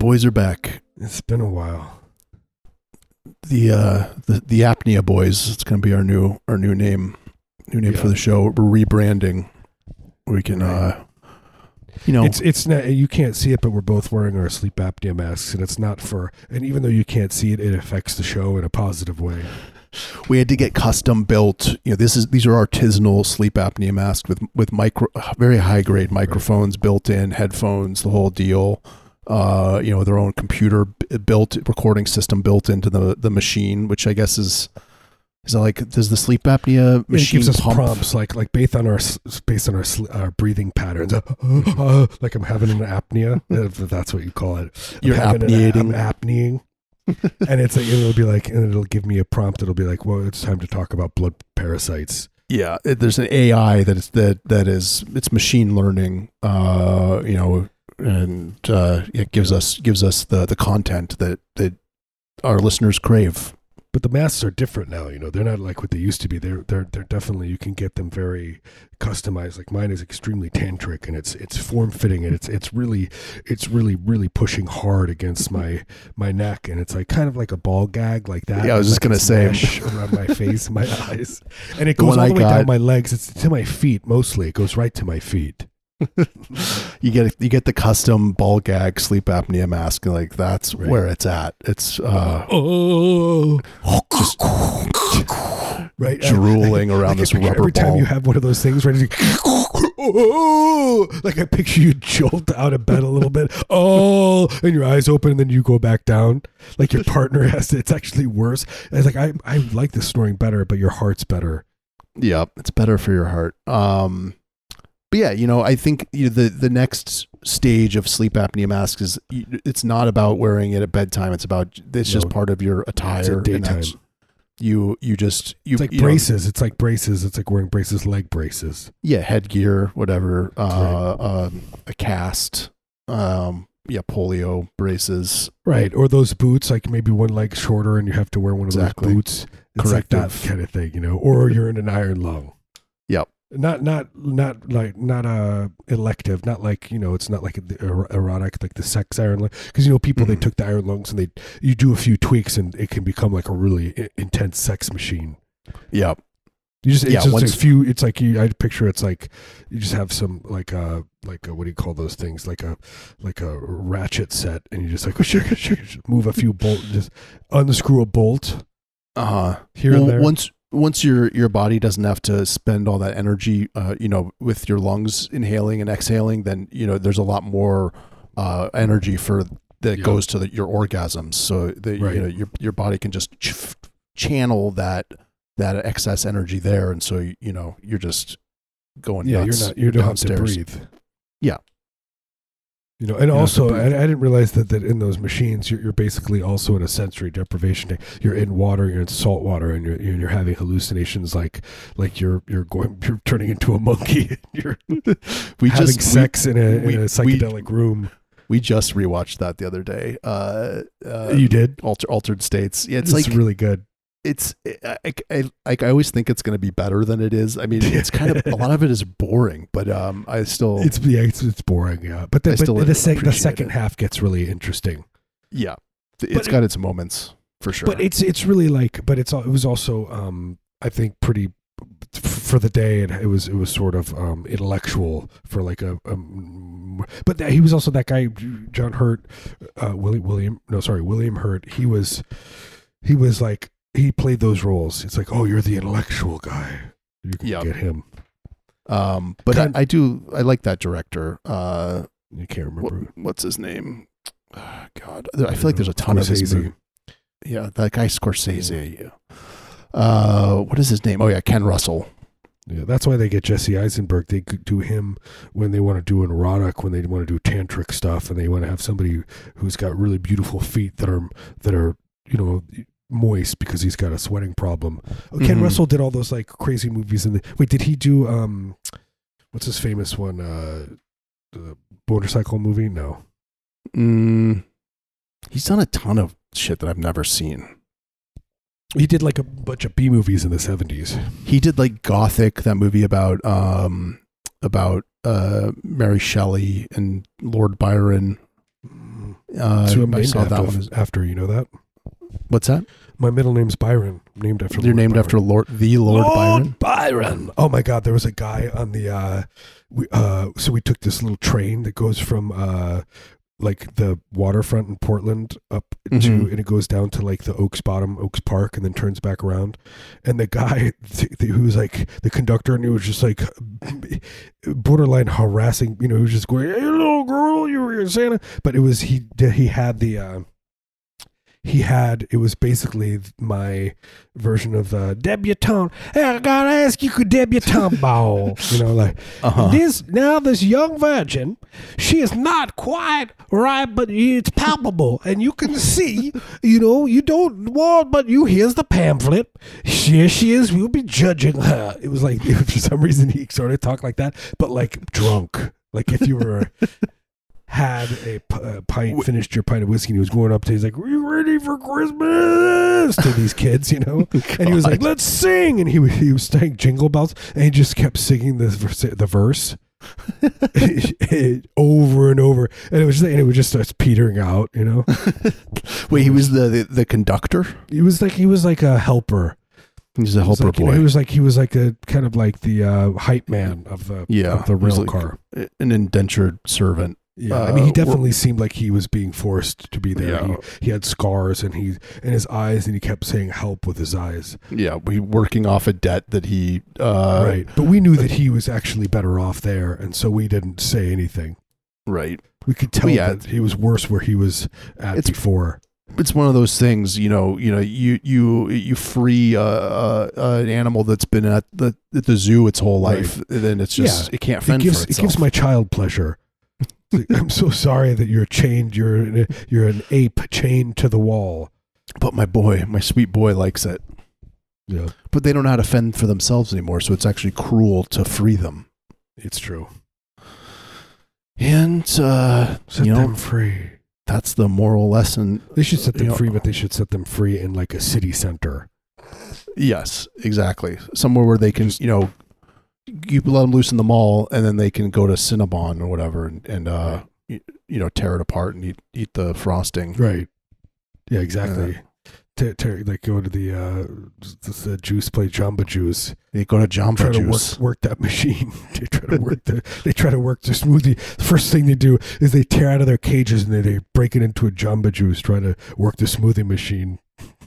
boys are back. It's been a while. The uh the, the apnea boys. It's gonna be our new our new name. New name Yeah. for the show. We're rebranding. We can uh you know It's it's not you can't see it, but we're both wearing our sleep apnea masks, and it's not for. And even though you can't see it, it affects the show in a positive way. we had to get custom built. You know, this is these are artisanal sleep apnea masks with with micro very high grade microphones built in, headphones, the whole deal. Uh, you know, their own computer built recording system built into the the machine, which I guess is is like does the sleep apnea And it machine gives us pump? prompts like like based on our based on our our breathing patterns. like I'm having an apnea, if that's what you call it. I'm You're having an- apneating. I'm apneaing. and it's like it'll be like and it'll give me a prompt. It'll be like, well, it's time to talk about blood parasites. Yeah, there's an AI that is that that is it's machine learning. Uh, you know, and uh, it gives us gives us the the content that that our listeners crave. But the masks are different now. You know, they're not like what they used to be. They're they're they're definitely you can get them very customized. Like mine is extremely tantric and it's it's form fitting and it's it's really it's really really pushing hard against my my neck and it's like kind of like a ball gag like that. Yeah, I was just Like gonna say. around my face, my eyes, and it goes all the way down my legs. It's to my feet mostly. It goes right to my feet. you get you get the custom ball gag sleep apnea mask. Like that's Right. where it's at. It's uh, Oh, just right. drooling around I this rubber every time you have one of those things, like, oh, like I picture you jolt out of bed a little bit, oh, and your eyes open, and then you go back down. Like your partner has to. It's actually worse. It's like I, I like the snoring better, but your heart's better. yeah, it's better for your heart. Um, but yeah, you know, I think you know, the the next stage of sleep apnea masks is it's not about wearing it at bedtime. It's about it's just part of your attire. Daytime. You you just you It's like you know, braces. it's like braces. It's like wearing braces, leg braces. yeah, headgear, whatever. Uh, um, a cast. Um, yeah, polio braces. Right. Or those boots, like maybe one leg shorter and you have to wear one of Exactly. those boots. It's like that Corrective. kind of thing, you know. Or you're in an iron lung. Not not not like not a elective, not like, you know, it's not like the er- erotic like the sex iron lung because you know people they Mhm. took the iron lungs and they you do a few tweaks and it can become like a really i- intense sex machine. Yep. You just it's Yeah, just once- a few. It's like you. I picture it's like you just have some like a like a what do you call those things? Like a like a ratchet set, and you just like just move a few bolt, just unscrew a bolt Uh huh. here well, and there. once once your your body doesn't have to spend all that energy uh, you know with your lungs inhaling and exhaling then you know there's a lot more uh, energy for that Yeah. goes to the, your orgasms so that Right. you know your your body can just ch- channel that that excess energy there and so you know you're just going yeah, nuts you're not. You don't have to downstairs. breathe. Yeah. You know, and to also, I, I didn't realize that, that in those machines, you're, you're basically also in a sensory deprivation. You're in water, you're in salt water, and you're you're, you're having hallucinations like like you're you're going you're turning into a monkey. you're we having just sex in a we- in a we- psychedelic room. we, we just rewatched that the other day uh, uh you did. alter, altered states yeah it's It's like really good. It's I, I, I, I always think it's going to be better than it is. I mean, it's kind of a lot of it is boring, but um, I still It's yeah, it's, it's boring. Yeah, but the, but the, sec- the second it. half gets really interesting. yeah, it's But it- got its moments for sure. But it's it's really like, but it's it was also um I think pretty for the day. It, it was it was sort of um intellectual for like a. Um, but that, he was also that guy, John Hurt, uh, William William. No, sorry, William Hurt. He was he was like he played those roles. It's like, oh, you're the intellectual guy. You can Yep. get him. um, but kind- I, I do I like that director. Uh, You can't what, remember. what's his name? Ah, God, I feel like there's a ton of his Scorsese. movie. Yeah, that guy Scorsese. Yeah. Uh, what is his name? Oh yeah, Ken Russell. Yeah, that's why they get Jesse Eisenberg. They do him when they want to do an erotic, when they want to do tantric stuff, and they want to have somebody who's got really beautiful feet that are that are you know moist because he's got a sweating problem. Oh, Ken Mhm. Russell did all those like crazy movies. In the wait, did he do um, what's his famous one? Uh, the motorcycle movie? No, Mm, he's done a ton of shit that I've never seen. he did like a bunch of B movies in the seventies. He did like Gothic, that movie about um about uh Mary Shelley and Lord Byron. Uh, so I saw after, that one. after you know that. What's that? My middle name's Byron, named after. You're Lord named Byron. after Lord the Lord, Byron. Byron. Oh my God, there was a guy on the. Uh, we uh, so we took this little train that goes from uh, like the waterfront in Portland up to, Mhm. and it goes down to like the Oaks Bottom, Oaks Park, and then turns back around. And the guy th- th- who was like the conductor, and he was just like borderline harassing. You know, he was just going, "Hey, little girl, you were Santa," but it was he. He had the. Uh, he had it was basically my version of the debutante. Hey, I gotta ask you, could debutante ball? You know, like Uh-huh. this now. This young virgin, she is not quite right, but it's palpable, and you can see. You know, you don't want, but you here's the pamphlet. Here she is. We'll be judging her. It was like for some reason he sort of talked like that, but like drunk. Like if you were had a, p- a pint, finished your pint of whiskey, and he was going up to, he's like, "Are you ready for Christmas?" to these kids, you know. And he was like, "Let's sing," and he was he was saying jingle bells, and he just kept singing the verse, the verse over and over, and it was and it was just starts petering out, you know. Wait, he was the, the the conductor. He was like he was like a helper. He's a He was helper like, you know, boy. he was like he was like a kind of like the uh, hype man of the Yeah, of the rail like- car. an indentured servant. Yeah, I Uh, mean, he definitely seemed like he was being forced to be there. Yeah. He, he had scars and he and his eyes, and he kept saying "help" with his eyes. Yeah, we working off a debt that he. Uh, right, but we knew that he was actually better off there, and so we didn't say anything. Right. We could tell Well, yeah. that he was worse where he was at It's- before. It's one of those things, you know. You know, you you you free uh, uh, an animal that's been at the at the zoo its whole Right. life, and then it's just Yeah. it can't It fend gives for it gives my child pleasure. I'm so sorry that you're chained. You're an, you're an ape chained to the wall. but my boy, my sweet boy, likes it. Yeah, But they don't know how to fend for themselves anymore, so it's actually cruel to free them. it's true. And uh, Set you know, them free. that's the moral lesson. They should set them you know- free, but they should set them free in like a city center. Yes, exactly. Somewhere where they can, you know, you let them loose in the mall, and then they can go to Cinnabon or whatever, and, and uh, you, you know, tear it apart and eat eat the frosting. Right. Yeah, exactly. Te- te- like go to the uh, the, the juice play Jamba Juice. They go to Jamba Try to Juice. work work that machine. they try to work the they try to work the smoothie. The first thing they do is they tear out of their cages and they, they break it into a Jamba Juice, trying to work the smoothie machine.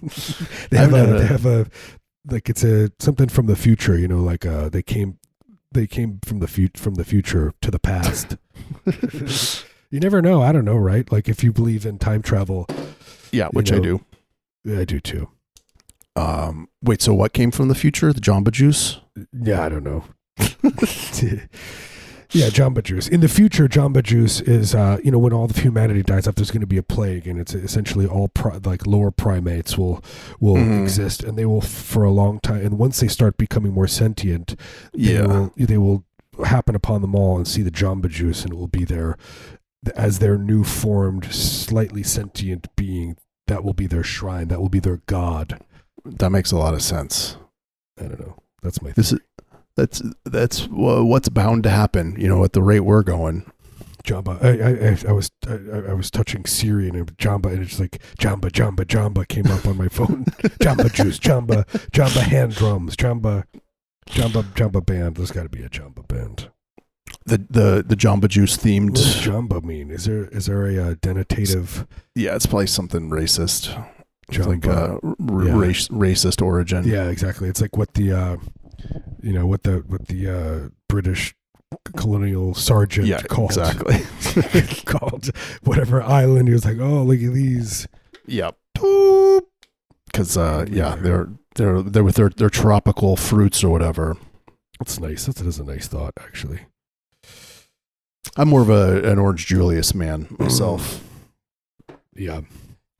they have I've a they have a like it's a something from the future. You know, like uh, they came they came from the fut from the future to the past. you never know. I don't know, right? Like if you believe in time travel, Yeah, which I know, do. I do too. Um, wait, so what came from the future? The Jamba Juice? Yeah, I don't know. yeah, Jamba Juice. In the future, Jamba Juice is, uh, you know, when all of humanity dies off, there's going to be a plague, and it's essentially all pri- like lower primates will will Mhm. exist, and they will for a long time. And once they start becoming more sentient, they Yeah. will they will happen upon them all and see the Jamba Juice, and it will be their as their new formed, slightly sentient being. That will be their shrine. That will be their god. That makes a lot of sense. I don't know. That's my This is that's that's what's bound to happen. You know, at the rate we're going. Jamba. I, I, I, was I, I- was touching Siri and it, Jamba and it's like Jamba Jamba Jamba came up on my phone. Jamba juice, Jamba Jamba hand drums, Jamba Jamba Jamba band. There's got to be a Jamba band. The the the Jamba Juice themed. What does Jamba mean? Is there is there a uh, denotative Yeah, it's probably something racist. It's like uh, r- Yeah. race, racist origin. yeah, exactly. It's like what the uh, you know what the what the uh, British colonial sergeant yeah, called exactly. called whatever island. He was like, oh look at these. yep. Because uh, yeah, they're they're they're with their their tropical fruits or whatever. That's nice. That's, that is a nice thought, actually. I'm more of a an Orange Julius man myself. Yeah.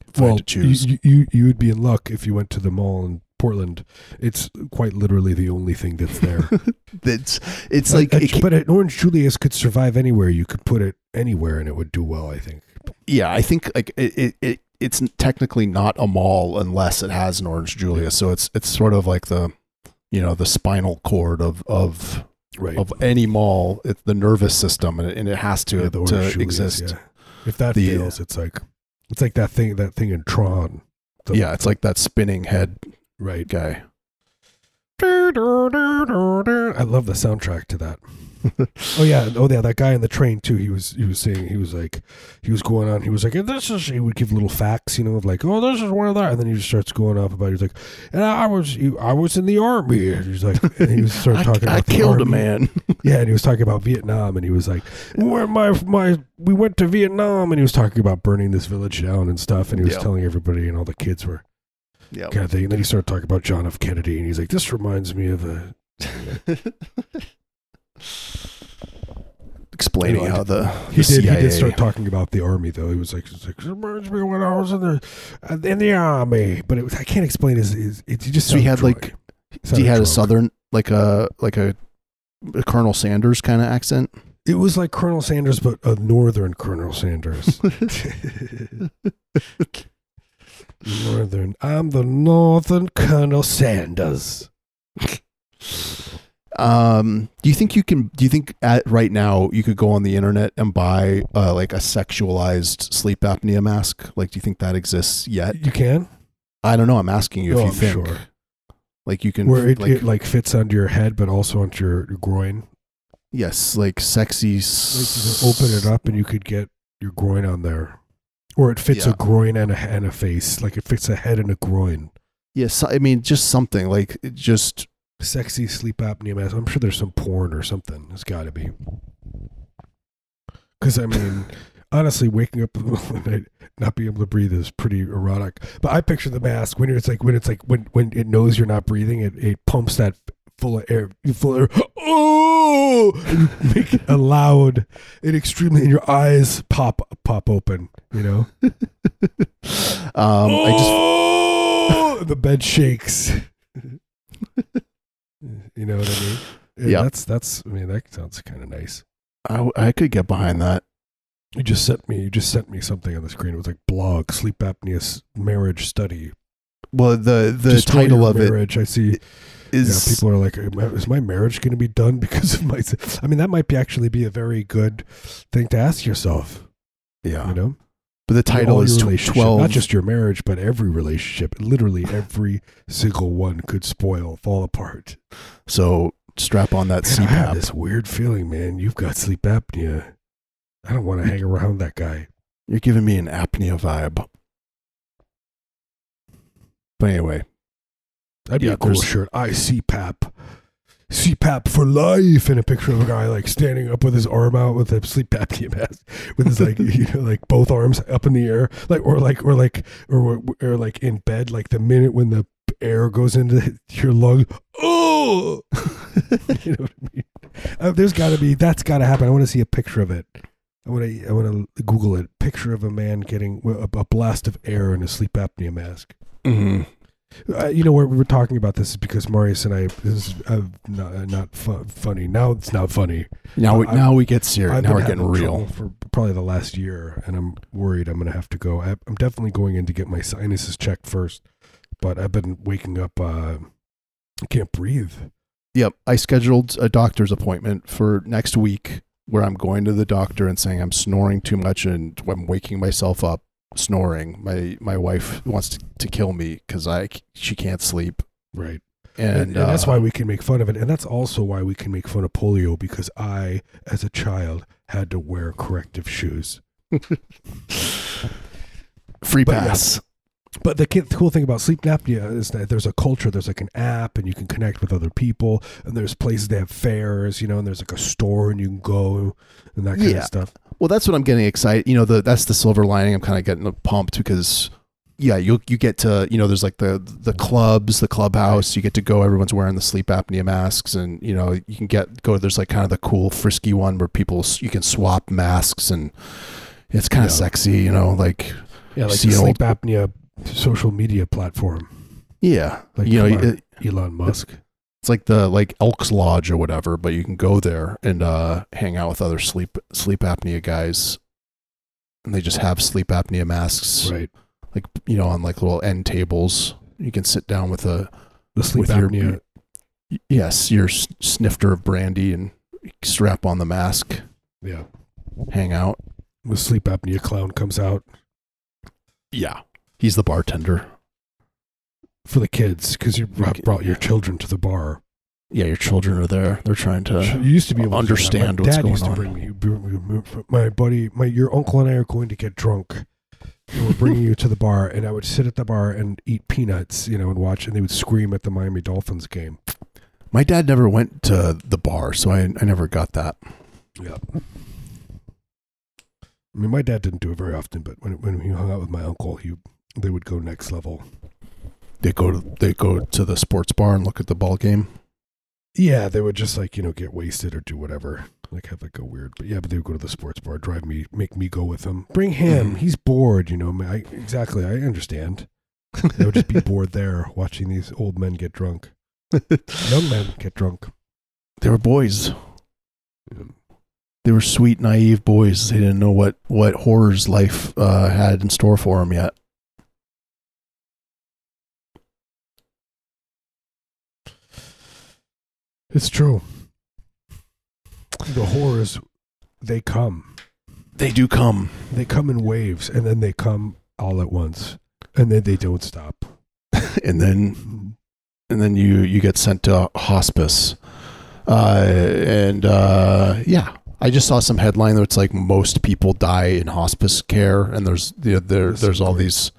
If well. You, you you would be in luck if you went to the mall in Portland. It's quite literally the only thing that's there. It's it's But- like uh, it but an Orange Julius could survive anywhere. You could put it anywhere, and it would do well. I think. yeah, I think like it, it, it it's technically not a mall unless it has an Orange Julius. So it's it's sort of like the you know the spinal cord of of Right. of any mall. It's the nervous system, and it, and it has to Yeah, to Julius, exist. yeah. If that The- fails, it's like It's like that thing that thing in Tron. The- yeah, it's like that spinning head right. guy. I love the soundtrack to that. oh yeah, oh yeah, that guy in the train too. He was he was saying he was like he was going on. He was like, this is. He would give little facts, you know, of like, oh, this is one of that, and then he just starts going off about. He's like, and I was I was in the army. And he's like, and he was started I, talking. I about the killed a man. Yeah, and he was talking about Vietnam, and he was like, "Where my my we went to Vietnam," and he was talking about burning this village down and stuff, and he was Yeah. telling everybody, and all the kids were yeah. kind of thing. And then he started talking about John F. Kennedy, and he's like, "This reminds me of a." Explaining Anyway, how the, He the did. He did start talking about the army, though. He was like, "It's like, "It reminds me when I was in the uh, in the army," but it was, I can't explain his. his it, he just So he had, like, drunk. he sounded had a southern like a like a, a Colonel Sanders kind of accent. It was like Colonel Sanders, but a northern Colonel Sanders. northern. I'm the northern Colonel Sanders. Um, do you think you can? Do you think at right now you could go on the internet and buy uh, like a sexualized sleep apnea mask? Like, do you think that exists yet? You can. I don't know. I'm asking you if Oh, you I'm think sure. like you can Where it like, it like fits under your head, but also onto your, your groin. yes, like sexy. Like you can open it up and you could get your groin on there, or it fits Yeah. a groin and a and a face. Like it fits a head and a groin. Yes, I mean just something like just Sexy sleep apnea mask. I'm sure there's some porn or something. it's got to be. Because I mean, honestly, waking up in the middle of the night, not being able to breathe is pretty erotic. But I picture the mask when it's like when it's like when when it knows you're not breathing, it it pumps that full of air, full of air. Oh, you make a loud, and extremely, and your eyes pop pop open. You know. um I just oh, the bed shakes. you know what I mean? Yeah. That's that's. I mean, that sounds kind of nice. I, I could get behind that. You just sent me. You just sent me something on the screen. It was like blog sleep apnea marriage study. Well, the the Destroy title of it marriage. I see. is yeah, people are like, is my marriage going to be done because of my? I mean, that might be actually be a very good thing to ask yourself. yeah. You know, But the title is your tw- relationship, twelve. not just your marriage, but every relationship. Literally, every single one could spoil, fall apart. so strap on that Man, I have this weird feeling, man. You've got sleep apnea. I don't want to hang around that guy. You're giving me an apnea vibe. But anyway, That'd be Yeah, a cool shirt. I CPAP. CPAP for life, and a picture of a guy like standing up with his arm out with a sleep apnea mask, with his like you know like both arms up in the air, like or like or like or or like in bed, like the minute when the air goes into your lung, oh, you know what I mean? Uh, there's got to be that's got to happen. I want to see a picture of it. I want to I want to Google it. Picture of a man getting a, a blast of air in a sleep apnea mask. Mhm. Uh, you know, we we're talking about this is because Marius and I. This is uh, not, uh, not fu- funny. Now it's not funny. now we now we get serious. I've Now we're getting real. for probably the last year, and I'm worried I'm going to have to go. I, I'm definitely going in to get my sinuses checked first, but I've been waking up. Uh, I can't breathe. Yep, I scheduled a doctor's appointment for next week where I'm going to the doctor and saying I'm snoring too much and I'm waking myself up snoring. My my wife wants to, to kill me because I she can't sleep Right. and, And, and that's uh, why we can make fun of it, and that's also why we can make fun of polio because I, as a child, had to wear corrective shoes. free but yeah. pass. But the, ki- the cool thing about sleep apnea is that there's a culture. There's like an app, and you can connect with other people. And there's places they have fairs, you know, and there's like a store, and you can go and that kind Yeah. of stuff. Well, that's what I'm getting excited. You know, the that's the silver lining. I'm kind of getting pumped because, yeah, you you get to you know, there's like the the clubs, the clubhouse. You get to go. Everyone's wearing the sleep apnea masks, and you know, you can get go. There's like kind of the cool frisky one where people you can swap masks, and it's kind of Yeah. sexy. You know, like Yeah, like sleep apnea social media platform, yeah, Like, you know, on. it- Elon Musk. It's like the like Elks Lodge or whatever, but you can go there and uh, hang out with other sleep sleep apnea guys, and they just have sleep apnea masks. Right. like you know on like little end tables you can sit down with a The sleep with your- apnea. yes your snifter of brandy and strap on the mask yeah. hang out The sleep apnea clown comes out. Yeah, he's the bartender. For the kids because you brought, brought your children to the bar. Yeah, your children are there. They're trying to you to. used to be able to understand My what's dad going used to on. bring me. bring me- My buddy, my your uncle and I are going to get drunk. And we're bringing you to the bar, and I would sit at the bar and eat peanuts, you know, and watch, and they would scream at the Miami Dolphins game. My dad never went to the bar, so I I never got that. Yeah. I mean, my dad didn't do it very often, but when when he hung out with my uncle, he they would go next level. They go to they go to the sports bar and look at the ball game. Yeah, they would just like you know get wasted or do whatever, like have like a weird. But yeah, but they would go to the sports bar, drive me, make me go with them. Bring him. Mhm. He's bored, you know. I, exactly, I understand. They would just be bored there watching these old men get drunk, young men get drunk. They were boys. Yeah. They were sweet, naive boys. They didn't know what what horrors life uh, had in store for them yet. It's true. The horrors, they come. They do come. They come in waves, and then they come all at once, and then they don't stop. and then and then you you get sent to hospice uh and uh yeah i just saw some headline that's like most people die in hospice care and there's you know, there there's all these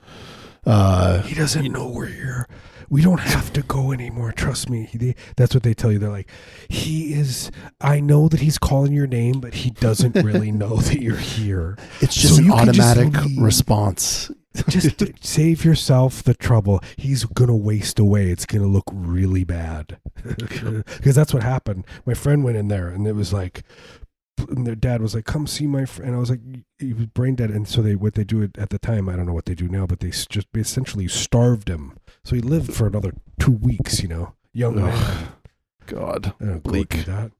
uh He doesn't know we're here. We don't have to go anymore. Trust me. He, that's what they tell you. They're like, he is. I know that he's calling your name, but he doesn't really know that you're here. it's just So an can just automatic response Just save yourself the trouble. He's gonna waste away. It's gonna look really bad because that's what happened. My friend went in there, and it was like. And their dad was like, "Come see my friend." And I was like, "He was brain dead." And so they, what they do at at the time, I don't know what they do now, but they just essentially starved him. So he lived for another two weeks. You know, young Ugh. man. god oh, I don't Bleak. that.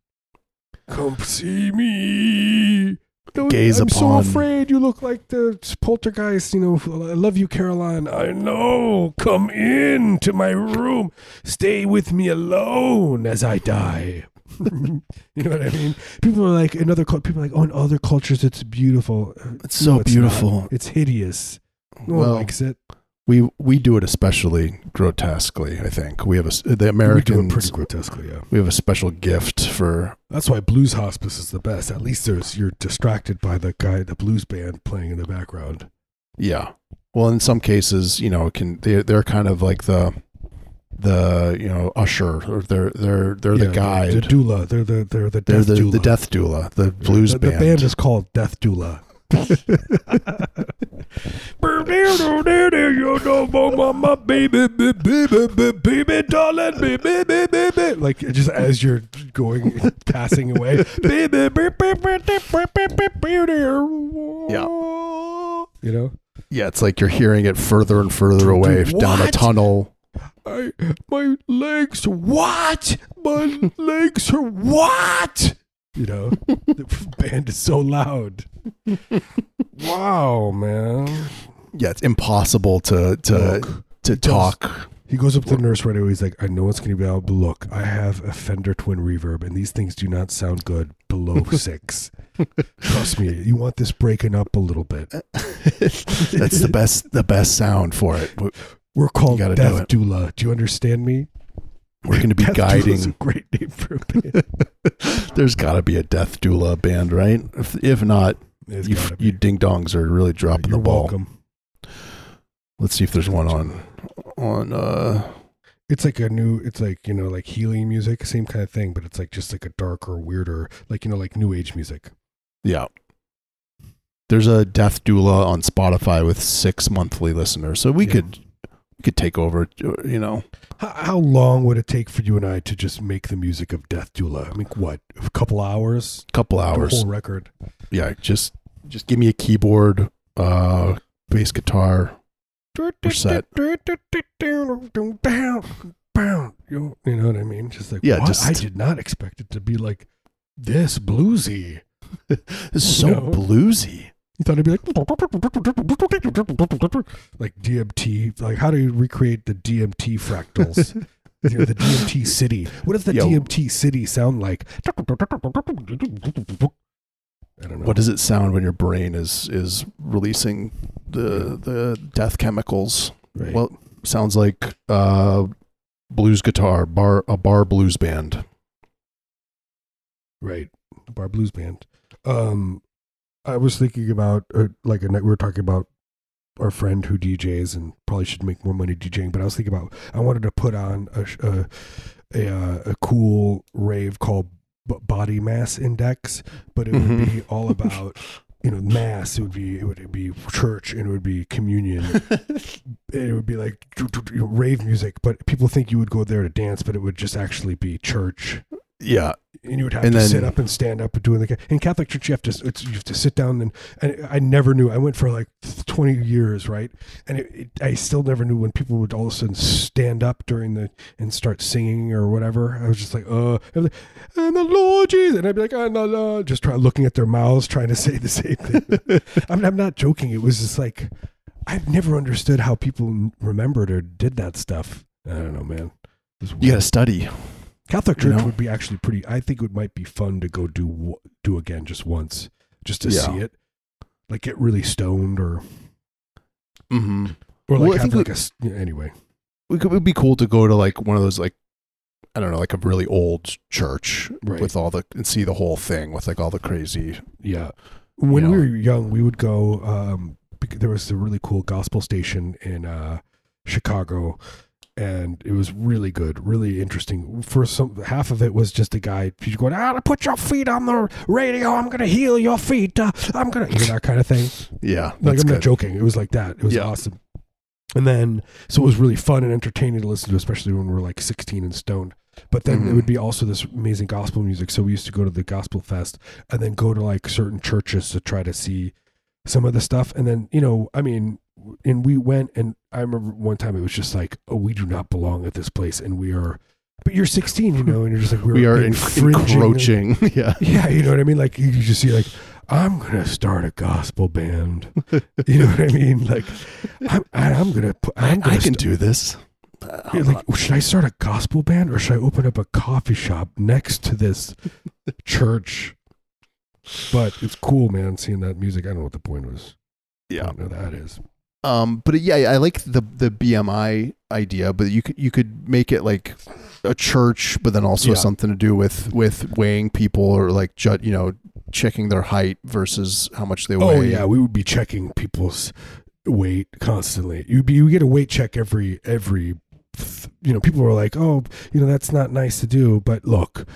Come see me. Don't, Gaze I'm so afraid you look like the poltergeist. You know, I love you, Caroline. I know. Come in to my room. Stay with me alone as I die. you know what I mean? People are like in other people are like, oh, in other cultures it's beautiful. It's so no, it's not. beautiful It's hideous. No one likes it. we we do it especially grotesquely i think we have a the do pretty grotesquely, yeah. we have a special gift for That's why blues hospice is the best. At least there's you're distracted by the guy, the blues band playing in the background. Yeah. Well, in some cases, you know, can they they're kind of like the the you know usher or they're they're they're Yeah, the guide. the, doula. They're the they're the they're death the doula. the death doula, the blues the, band. The band is called Death Doula. Like just as you're going, passing away. Yeah. You know, yeah, it's like you're hearing it further and further away Dude, down a tunnel. I, my legs, what? My legs are what? You know, the band is so loud. Wow, man. Yeah, it's impossible to to Look, to talk. he goes up to the nurse right away. He's like, I know it's going to be out, but look, I have a Fender Twin Reverb, and these things do not sound good below six. Trust me, you want this breaking up a little bit. That's the best the best sound for it. We're- called gotta do Death. Doula. Do you understand me? We're going to be Death guiding. great name for a band. There's got to be a death doula band, right? If if not, It's you you ding dongs are really dropping You're the ball. welcome. Let's see if there's one on on uh It's like a new. It's like you know, like healing music, same kind of thing, but it's like just like a darker, weirder, like you know, like new age music. Yeah. There's a death doula on Spotify with six monthly listeners, so we Yeah. could could take over. You know, How, how long would it take for you and I to just make the music of Death Doula? I mean, what? A couple hours? couple The hours. whole record. Yeah, just just give me a keyboard, uh, bass guitar. Set. You know what I mean? Just like Yeah, what? just- I did not expect it to be like this bluesy. It's so No. bluesy. You thought it'd be like like DMT. Like how do you recreate the DMT fractals? you know, the DMT city. What does the Yo. DMT city sound like? I don't know. What does it sound when your brain is is releasing the the death chemicals. Right. Well, sounds like uh, blues guitar bar a bar blues band. Right, the bar blues band. Um, I was thinking about uh, like a night we were talking about our friend who DJs and probably should make more money DJing. But I was thinking about I wanted to put on a a a, uh, a cool rave called B- Body Mass Index, but it would Mhm. be all about you know mass. It would be it would be church and it would be communion. it would be like you know, rave music, but people think you would go there to dance, but it would just actually be church yeah, and you would have And to then- sit up and stand up and doing the in Catholic church you have to it's, you have to sit down and, and I never knew I went for like twenty years right? And it, it, I still never knew when people would all of a sudden stand up during the and start singing or whatever. I was just like uh I'd like, and the Lord Jesus and I'd be like oh no no just try looking at their mouths trying to say the same thing. I'm, I'm not joking. It was just like I've never understood how people remembered or did that stuff. I don't know man. You got to study. Catholic You church know? would be actually pretty. I think it might be fun to go do do again just once, just to Yeah. see it, like get really stoned or Mm-hmm. or like Well, have like a s- yeah, anyway. it could- it would be cool to go to like one of those like I don't know, like a really old church Right. with all the and see the whole thing with like all the crazy. Yeah, when You we were young, we would go. Um, there was a really cool gospel station in uh, Chicago, and it was really good, really interesting. For some, half of it was just a guy he's going, "Ah, put your feet on the radio. I'm gonna heal your feet. Uh, I'm gonna," you know that kind of thing. Yeah, Like I'm good. not joking. It was like that. It was Yeah. awesome. And then so it was really fun and entertaining to listen to, especially when we were like 16 and stoned. But then it Mhm. would be also this amazing gospel music. So we used to go to the gospel fest and then go to like certain churches to try to see some of the stuff. And then, you know, I mean, and we went and I remember one time it was just like, oh, we do not belong at this place. And we are, but you're 16, you know, and you're just like, we're we are encroaching. yeah. yeah, you know what I mean. Like you, just see, like I'm gonna start a gospel band. You know what I mean? Like I'm, I'm gonna put. I'm gonna I can st- do this. Yeah, like, should I start a gospel band or should I open up a coffee shop next to this church? But it's cool, man. Seeing that music. I don't know what the point was. Yeah. I don't know that is. Um, but yeah, I like the the BMI idea, but you could you could make it like a church, but then also Yeah. something to do with with weighing people or like ju- you know checking their height versus how much they weigh. Oh yeah, we would be checking people's weight constantly. You be you get a weight check every every. You know, people were like, "Oh, you know, that's not nice to do." But look,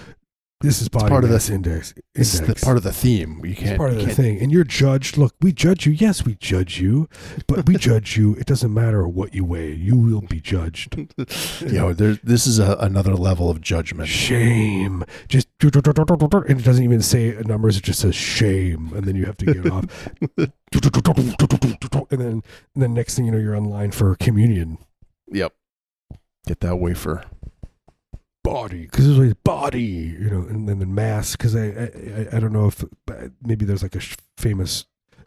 this is part of the- mass index. It's the part of the theme. You can't. It's part of the thing. And you're judged. Look, we judge you. Yes, we judge you, but we judge you. It doesn't matter what you weigh. You will be judged. You know, there, this is a, another level of judgment. Shame. Just and it doesn't even say numbers. It just says shame, and then you have to get off. and then, and then next thing you know, you're online for communion. Yep. Get that wafer. Body, because there's always body, you know, and then the mass. Because I, I, I, don't know if maybe there's like a famous.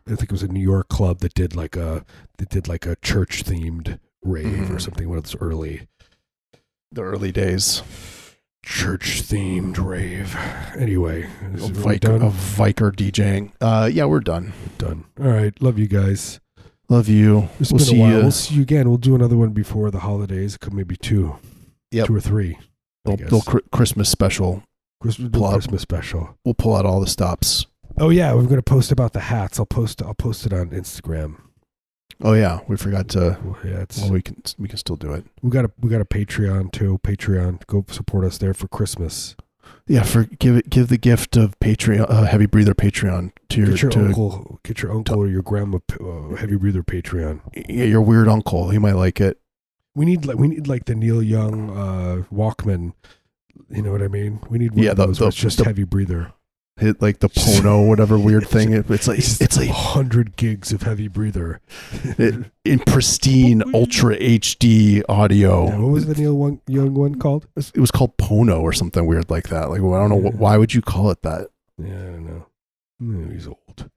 I think it was a New York club that did like a that did like a church themed rave or Mhm. something when it's early The early days church themed rave. Anyway, is of it really Vicar, done? of Vicar DJing. Uh, yeah, we're done. done. All right, love you guys. Love you. It's we'll been see a while. you. We'll see you again. We'll do another one before the holidays. Could maybe two, Yep. two or three. I Little, guess. little Chri- Christmas special. Christmas, plug. Christmas special. We'll pull out all the stops. Oh yeah, we're gonna post about the hats. I'll post. I'll post it on Instagram. Oh yeah, we forgot to. Well, yeah, it's Well, we can we can still do it. we got a we got a Patreon too. Patreon, go support us there for Christmas. Yeah, for give it give the gift of Patreon, uh, heavy breather Patreon to your, Get your to uncle, get your uncle or your grandma, uh, heavy breather Patreon. yeah, your weird uncle. He might like it. We need like we need like the Neil Young uh, Walkman. You know what I mean? We need one Yeah, of the- those. the- where it's just the- heavy breather. Hit like the Pono, whatever weird thing. It, it's like it's like hundred gigs of heavy breather. It- in pristine ultra HD audio. Yeah, what was the Neil one, Young one called? It was called Pono or something weird like that. Like well, I don't know Yeah. why would you call it that. Yeah, I don't know. Mm, he's old.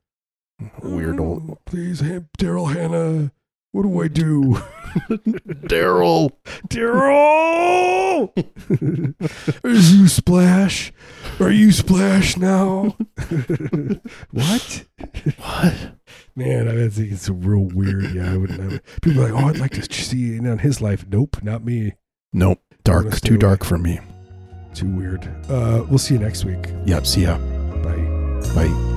Weird old please, Daryl Hannah. What do I do? Daryl. Daryl! Is you splash? Are you splash now? what? What? Man, I think it's real weird. Yeah, I wouldn't. I would, people are like, oh, I'd like to see it on his life. Nope, not me. Nope. Dark. Too away. dark for me. Too weird. Uh, we'll see you next week. Yep. See ya. Bye. Bye.